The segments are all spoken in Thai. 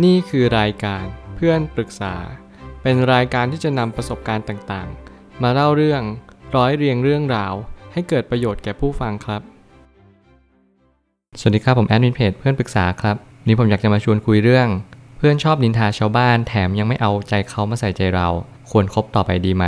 นี่คือรายการเพื่อนปรึกษา เป็นรายการที่จะนำประสบการณ์ต่างๆ มาเล่าเรื่องร้อยเรียงเรื่องราว ให้เกิดประโยชน์แก่ผู้ฟังครับ สวัสดีครับผมแอดมินเพจเพื่อนปรึกษาครับวันนี้ผมอยากจะมาชวนคุยเรื่อง เพื่อนชอบนินทาชาวบ้านแถมยังไม่เอาใจเขามาใส่ใจเรา ควรคบต่อไปดีไหม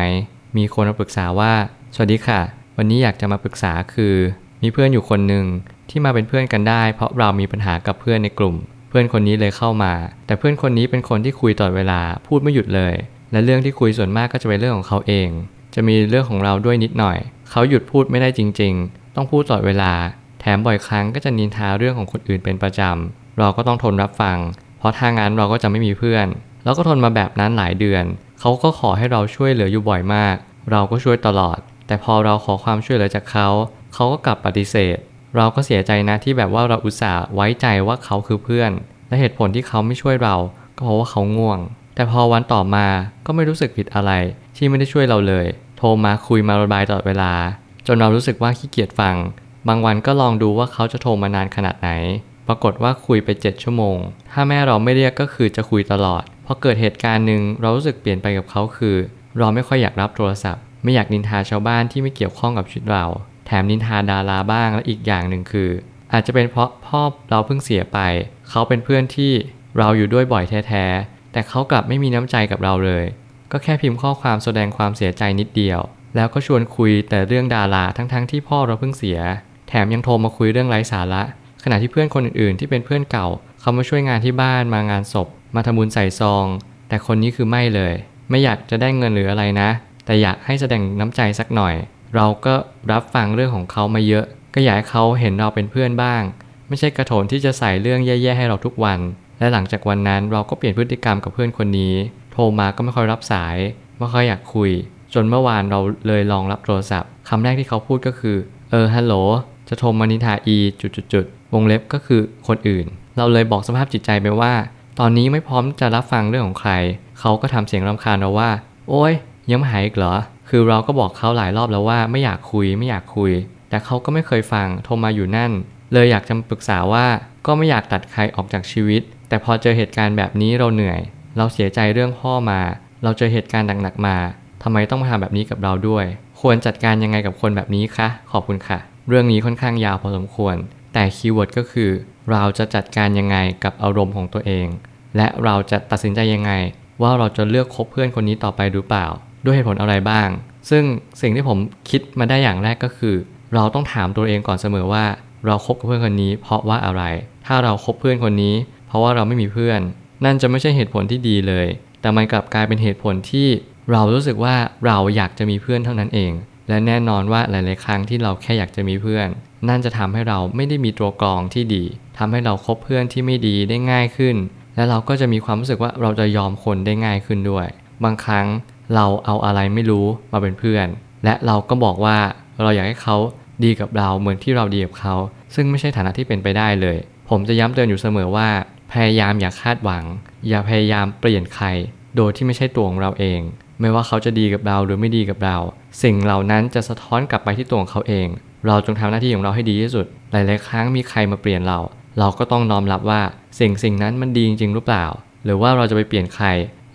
มีคนมาปรึกษาว่า สวัสดีค่ะ วันนี้อยากจะมาปรึกษาคือ มีเพื่อนอยู่คนหนึ่งที่มาเป็นเพื่อนกันได้ เพราะเรามีปัญหากับเพื่อนในกลุ่ม พื่อนคนนี้เลยเข้ามา แต่เพื่อนคนนี้เป็นคนที่คุยตลอดเวลาพูดไม่หยุดเลย และเรื่องที่คุยส่วนมากก็จะเป็นเรื่องของเขาเอง จะมีเรื่องของเราด้วยนิดหน่อย เขาหยุดพูดไม่ได้จริง ๆ ต้องพูดตลอดเวลา แถมบ่อยครั้งก็จะนินทาเรื่องของคนอื่นเป็นประจำเราก็ต้องทนรับฟัง เพราะถ้างั้นเราก็จะไม่มีเพื่อนแล้วก็ทนมาแบบนั้นหลายเดือน เขาก็ขอให้เราช่วยเหลืออยู่บ่อยมาก เราก็ช่วยตลอด แต่พอเราขอความช่วยเหลือจากเขา เขาก็กลับปฏิเสธ เราก็เสียใจนะที่แบบว่าเราอุตส่าห์ไว้ใจว่าเขาคือเพื่อน และเหตุผลที่เขาไม่ช่วยเรา ก็เพราะว่าเขาง่วง แต่พอวันต่อมาก็ไม่รู้สึกผิดอะไร ที่ไม่ได้ช่วยเราเลย โทรมาคุยมาระบายตลอดเวลา จนเรารู้สึกว่าขี้เกียจฟัง บางวันก็ลองดูว่าเขาจะโทรมานานขนาดไหน ปรากฏว่าคุยไป 7 ชั่วโมง ถ้าแม่เราไม่เรียกก็คือจะคุยตลอดพอเกิดเหตุการณ์หนึ่งเรารู้สึกเปลี่ยนไปกับเขาคือ เราไม่ค่อยอยากรับโทรศัพท์ ไม่อยากนินทาชาวบ้านที่ไม่เกี่ยวข้องกับชีวิตเรา แถมนินทาดาราบ้างและอีกอย่างหนึ่งคือ อาจจะเป็นเพราะพ่อเราเพิ่งเสียไป เขาเป็นเพื่อนที่เราอยู่ด้วยบ่อยแท้ๆ แต่เขากลับไม่มีน้ำใจกับเราเลย ก็แค่พิมพ์ข้อความแสดงความเสียใจนิดเดียว แล้วก็ชวนคุยแต่เรื่องดาราทั้งๆที่พ่อเราเพิ่งเสีย แถมยังโทรมาคุยเรื่องไร้สาระ ขณะที่เพื่อนคนอื่นๆ ที่เป็นเพื่อนเก่า เขามาช่วยงานที่บ้านมางานศพ มาทำบุญใส่ซอง แต่คนนี้คือไม่เลย ไม่อยากจะได้เงินหรืออะไรนะ แต่อยากให้แสดงน้ำใจสักหน่อย เราก็รับฟังเรื่องของเขามาเยอะ ก็อยากให้เขาเห็นเราเป็นเพื่อนบ้าง ไม่ใช่กระโถนที่จะใส่เรื่องแย่ๆให้เราทุกวัน และหลังจากวันนั้นเราก็เปลี่ยนพฤติกรรมกับเพื่อนคนนี้ โทรมาก็ไม่ค่อยรับสาย ไม่ค่อยอยากคุย จนเมื่อวานเราเลยลองรับโทรศัพท์คำแรกที่เขาพูดก็คือ เออฮัลโหลจะโทรมานิทาอีจุดๆวงเล็บก็คือคนอื่น เราเลยบอกสภาพจิตใจไปว่า ตอนนี้ไม่พร้อมจะรับฟังเรื่องของใคร เขาก็ทำเสียงรำคาญเราว่า โอ้ยยังไม่หายอีกเหรอ คือเราก็บอกเขาหลายรอบแล้วว่าไม่อยากคุยไม่อยากคุย แต่เขาก็ไม่เคยฟังโทรมาอยู่นั่น เลยอยากจะปรึกษาว่าก็ไม่อยากตัดใครออกจากชีวิต แต่พอเจอเหตุการณ์แบบนี้เราเหนื่อย เราเสียใจเรื่องพ่อมา เราเจอเหตุการณ์หนักๆมาทำไมต้องมาทำแบบนี้กับเราด้วย ควรจัดการยังไงกับคนแบบนี้คะขอบคุณค่ะ เรื่องนี้ค่อนข้างยาวพอสมควร แต่คีย์เวิร์ดก็คือ เราจะจัดการยังไงกับอารมณ์ของตัวเอง และเราจะตัดสินใจยังไง ว่าเราจะเลือกคบเพื่อนคนนี้ต่อไปหรือเปล่า ด้วยเหตุผลอะไรบ้าง ซึ่งสิ่งที่ผมคิดมาได้อย่างแรกก็คือ เราต้องถามตัวเองก่อนเสมอว่า เราคบกับเพื่อนคนนี้ เพราะว่าอะไร ถ้าเราคบเพื่อนคนนี้ เพราะว่าเราไม่มีเพื่อน นั่นจะไม่ใช่เหตุผลที่ดีเลย แต่มันกลับกลายเป็นเหตุผลที่เรารู้สึกว่าเราอยากจะมีเพื่อนเท่านั้นเอง และแน่นอนว่าหลาย ๆ ครั้งที่เราแค่อยากจะมีเพื่อน นั่นจะทำให้เราไม่ได้มีตัวกรองที่ดีทำให้เราคบเพื่อนที่ไม่ดีได้ง่ายขึ้น และเราก็จะมีความรู้สึกว่าเราจะยอมคนได้ง่ายขึ้นด้วย บางครั้งเราเอาอะไรไม่รู้มาเป็นเพื่อน และเราก็บอกว่าเราอยากให้เขา ดีกับเราเหมือนที่เราดีกับเขา ซึ่งไม่ใช่ฐานะที่เป็นไปได้เลย ผมจะย้ำเตือนอยู่เสมอว่า พยายามอย่าคาดหวัง อย่าพยายามเปลี่ยนใคร โดยที่ไม่ใช่ตัวของเราเอง ไม่ว่าเขาจะดีกับเราหรือไม่ดีกับเรา สิ่งเหล่านั้นจะสะท้อนกลับไปที่ตัวของเขาเอง เราจงทำหน้าที่ของเราให้ดีที่สุด หลายๆครั้งมีใครมาเปลี่ยนเรา เราก็ต้องน้อมรับว่าสิ่งสิ่งนั้นมันดีจริงหรือเปล่า หรือว่าเราจะไปเปลี่ยนใคร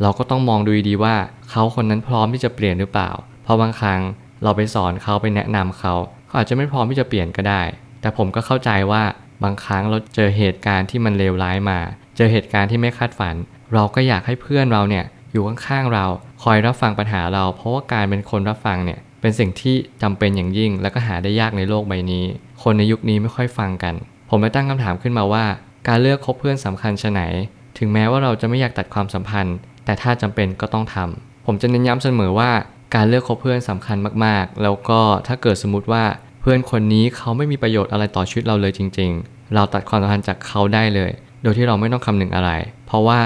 เราก็ต้องมองดูดีว่าเขาคนนั้นพร้อมที่จะเปลี่ยนหรือเปล่า เพราะบางครั้งเราไปสอนเขาไปแนะนำเขา เขาอาจจะไม่พร้อมที่จะเปลี่ยนก็ได้ แต่ผมก็เข้าใจว่าบางครั้งเราเจอเหตุการณ์ที่มันเลวร้ายมา เจอเหตุการณ์ที่ไม่คาดฝัน เราก็อยากให้เพื่อนเราเนี่ยอยู่ข้างๆเรา คอยรับฟังปัญหาเรา เพราะว่าการเป็นคนรับฟังเนี่ยเป็นสิ่งที่จำเป็นอย่างยิ่ง และก็หาได้ยากในโลกใบนี้ คนในยุคนี้ไม่ค่อยฟังกัน ผมเลยตั้งคำถามขึ้นมาว่า การเลือกคบเพื่อนสำคัญชะไหน ถึงแม้ว่าเราจะไม่อยากตัดความสัมพันธ์ แต่ถ้าจำเป็นก็ต้องทำผมจะเน้นย้ำเสมอว่า การเลือกคบเพื่อนสำคัญมากๆ แล้วก็ถ้าเกิดสมมติว่าเพื่อนคนนี้เขาไม่มีประโยชน์อะไรต่อชีวิตเราเลยจริง ๆ เราตัดความสัมพันธ์จากเขาได้เลย โดยที่เราไม่ต้องคำนึงอะไร เพราะว่า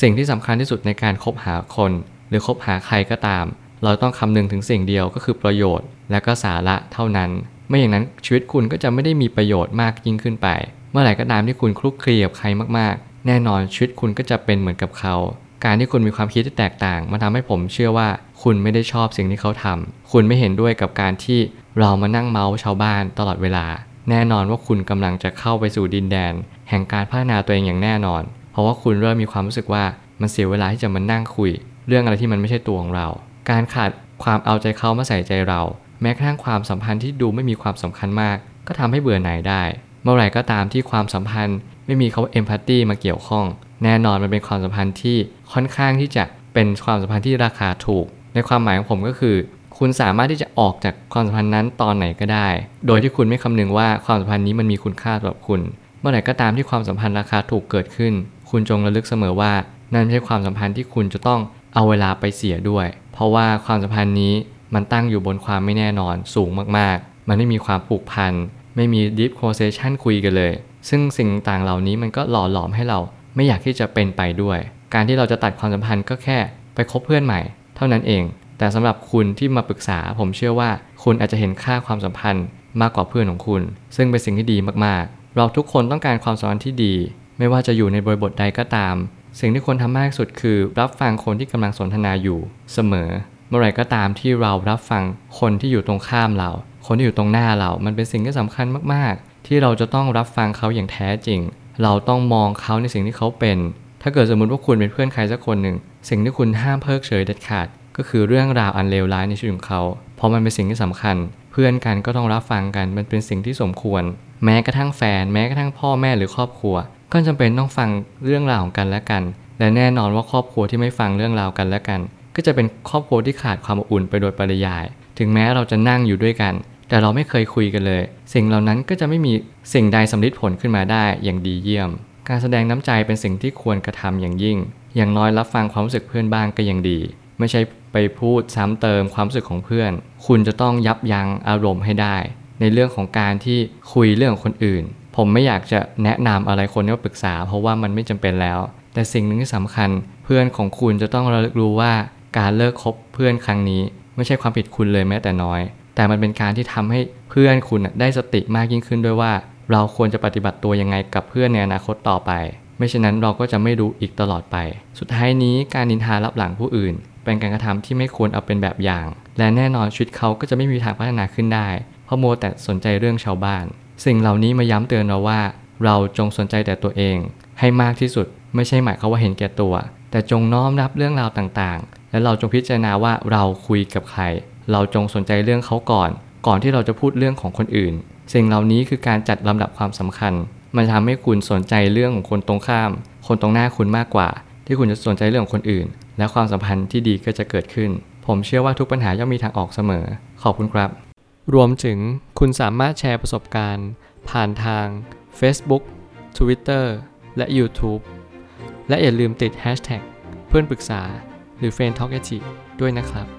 สิ่งที่สำคัญที่สุดในการคบหาคน หรือคบหาใครก็ตาม เราต้องคำนึงถึงสิ่งเดียวก็คือประโยชน์ และก็สาระเท่านั้น ไม่อย่างนั้นชีวิตคุณก็จะไม่ได้มีประโยชน์มากยิ่งขึ้นไป เมื่อไหร่ก็ตามที่คุณคลุกคลีกับใครมากๆ แน่นอนชีวิตคุณก็จะเป็นเหมือนกับเขา การที่คุณมีความคิดที่แตกต่างมันทำให้ผมเชื่อว่า คุณไม่ได้ชอบสิ่งที่เขาทำคุณไม่เห็นด้วยกับการที่เรามานั่งเมาส์ชาวบ้านตลอดเวลา แน่นอนว่าคุณกำลังจะเข้าไปสู่ดินแดน แห่งการพัฒนาตัวเองอย่างแน่นอน เพราะว่าคุณเริ่มมีความรู้สึกว่ามันเสียเวลาที่จะมานั่งคุย เรื่องอะไรที่มันไม่ใช่ตัวของเรา การขาดความเอาใจเขามาใส่ใจเรา แม้กระทั่งความสัมพันธ์ที่ดูไม่มีความสำคัญมาก ก็ทำให้เบื่อหน่ายได้ เมื่อไหร่ก็ตามที่ความสัมพันธ์ ไม่มีคำว่าเอมพัตตีมาเกี่ยวข้อง แน่นอนมันเป็นความสัมพันธ์ที่ค่อนข้างที่จะเป็นความสัมพันธ์ที่ราคาถูก ในความหมายของผมก็คือ คุณสามารถที่จะออกจากความสัมพันธ์นั้นตอนไหนก็ได้ โดยที่คุณไม่คำนึงว่าความสัมพันธ์นี้มันมีคุณค่าสำหรับคุณ เมื่อไหร่ก็ตามที่ความสัมพันธ์ราคาถูกเกิดขึ้น คุณจงระลึกเสมอว่า นั่นไม่ใช่ความสัมพันธ์ที่คุณจะต้องเอาเวลาไปเสียด้วย เพราะว่าความสัมพันธ์นี้มันตั้งอยู่บนความไม่แน่นอนสูงมากๆ มันไม่มีความผูกพัน ไม่มี deep conversation คุยกันเลย ซึ่งสิ่งต่างเหล่านี้มันก็หล่อหลอมให้เราไม่อยากที่จะเป็นไปด้วย การที่เราจะตัดความสัมพันธ์ก็แค่ไปคบเพื่อนใหม่ เท่านั้นเอง แต่สำหรับคุณที่มาปรึกษา ผมเชื่อว่า คุณอาจจะเห็นค่าความสัมพันธ์มากกว่าเพื่อนของคุณ ซึ่งเป็นสิ่งที่ดีมากๆ เราทุกคนต้องการความสัมพันธ์ที่ดี ไม่ว่าจะอยู่ในบริบทใดก็ตาม สิ่งที่ควรทำมากที่สุดคือ รับฟังคนที่กำลังสนทนาอยู่เสมอ เมื่อไรก็ตามที่เรารับฟังคนที่อยู่ตรงข้ามเรา คนที่อยู่ตรงหน้าเรา มันเป็นสิ่งที่สำคัญมากๆ ที่เราจะต้องรับฟังเขาอย่างแท้จริง เราต้องมองเขาในสิ่งที่เขาเป็น ถ้าเกิดสมมติว่าคุณเป็นเพื่อนใครสักคนหนึ่ง สิ่งที่คุณห้ามเพิกเฉยเด็ดขาด ก็คือเรื่องราวอันเลวร้ายในชีวิตของเขา เพราะมันเป็นสิ่งที่สำคัญ เพื่อนกันก็ต้องรับฟังกัน มันเป็นสิ่งที่สมควร แม้กระทั่งแฟน แม้กระทั่งพ่อแม่หรือครอบครัว ก็จำเป็นต้องฟังเรื่องราวของกันและกัน และแน่นอนว่าครอบครัวที่ไม่ฟังเรื่องราวกันและกัน ก็จะเป็นครอบครัวที่ขาดความอบอุ่นไปโดยปริยาย ถึงแม้เราจะนั่งอยู่ด้วยกัน แต่เราไม่เคยคุยกันเลย สิ่งเหล่านั้นก็จะไม่มีสิ่งใดสำลิดผลขึ้นมาได้อย่างดีเยี่ยม การแสดงน้ำใจเป็นสิ่งที่ควรกระทำอย่างยิ่ง อย่างน้อยรับฟังความรู้สึกเพื่อนบ้างก็ยังดี ไม่ใช่ไปพูดซ้ำเติมความรู้สึกของเพื่อน คุณจะต้องยับยั้งอารมณ์ให้ได้ ในเรื่องของการที่คุยเรื่องคนอื่น ผมไม่อยากจะแนะนำอะไรคนให้มาปรึกษา เพราะว่ามันไม่จำเป็นแล้ว แต่สิ่งหนึ่งที่สำคัญ เพื่อนของคุณจะต้องระลึกรู้ว่าการเลิกคบเพื่อนครั้งนี้ ไม่ใช่ความผิดคุณเลยแม้แต่น้อย แต่มันเป็นการที่ทำให้เพื่อนคุณได้สติมากยิ่งขึ้นด้วยว่า เราควรจะปฏิบัติตัวยังไงกับเพื่อนในอนาคตต่อไป ไม่เช่นนั้นเราก็จะไม่รู้อีกตลอดไป สุดท้ายนี้การนินทารับหลังผู้อื่น เป็นการกระทำที่ไม่ควรเอาเป็นแบบอย่าง และแน่นอนชีวิตเขาก็จะไม่มีทางพัฒนาขึ้นได้ เพราะโมแต่สนใจเรื่องชาวบ้าน สิ่งเหล่านี้มาย้ำเตือนเราว่า เราจงสนใจแต่ตัวเอง ให้มากที่สุด ไม่ใช่หมายควาว่าเห็นแก่ตัว แต่จงน้อมรับเรื่องราวต่างๆ และเราจงพิจารณาว่าเราคุยกับใคร เราจงสนใจเรื่องเขาก่อน ก่อนที่เราจะพูดเรื่องของคนอื่น สิ่งเหล่านี้คือการจัดลำดับความสำคัญ มันทำให้คุณสนใจเรื่องของคนตรงข้าม คนตรงหน้าคุณมากกว่า ที่คุณจะสนใจเรื่องของคนอื่น และความสัมพันธ์ที่ดีก็จะเกิดขึ้น ผมเชื่อว่าทุกปัญหาย่อมมีทางออกเสมอ ขอบคุณครับ รวมถึงคุณสามารถแชร์ประสบการณ์ ผ่านทาง Facebook Twitter และ YouTube และอย่าลืมติด Hashtag เพื่อนปรึกษาหรือ f r ร e n d t a l k ด้วยนะครับ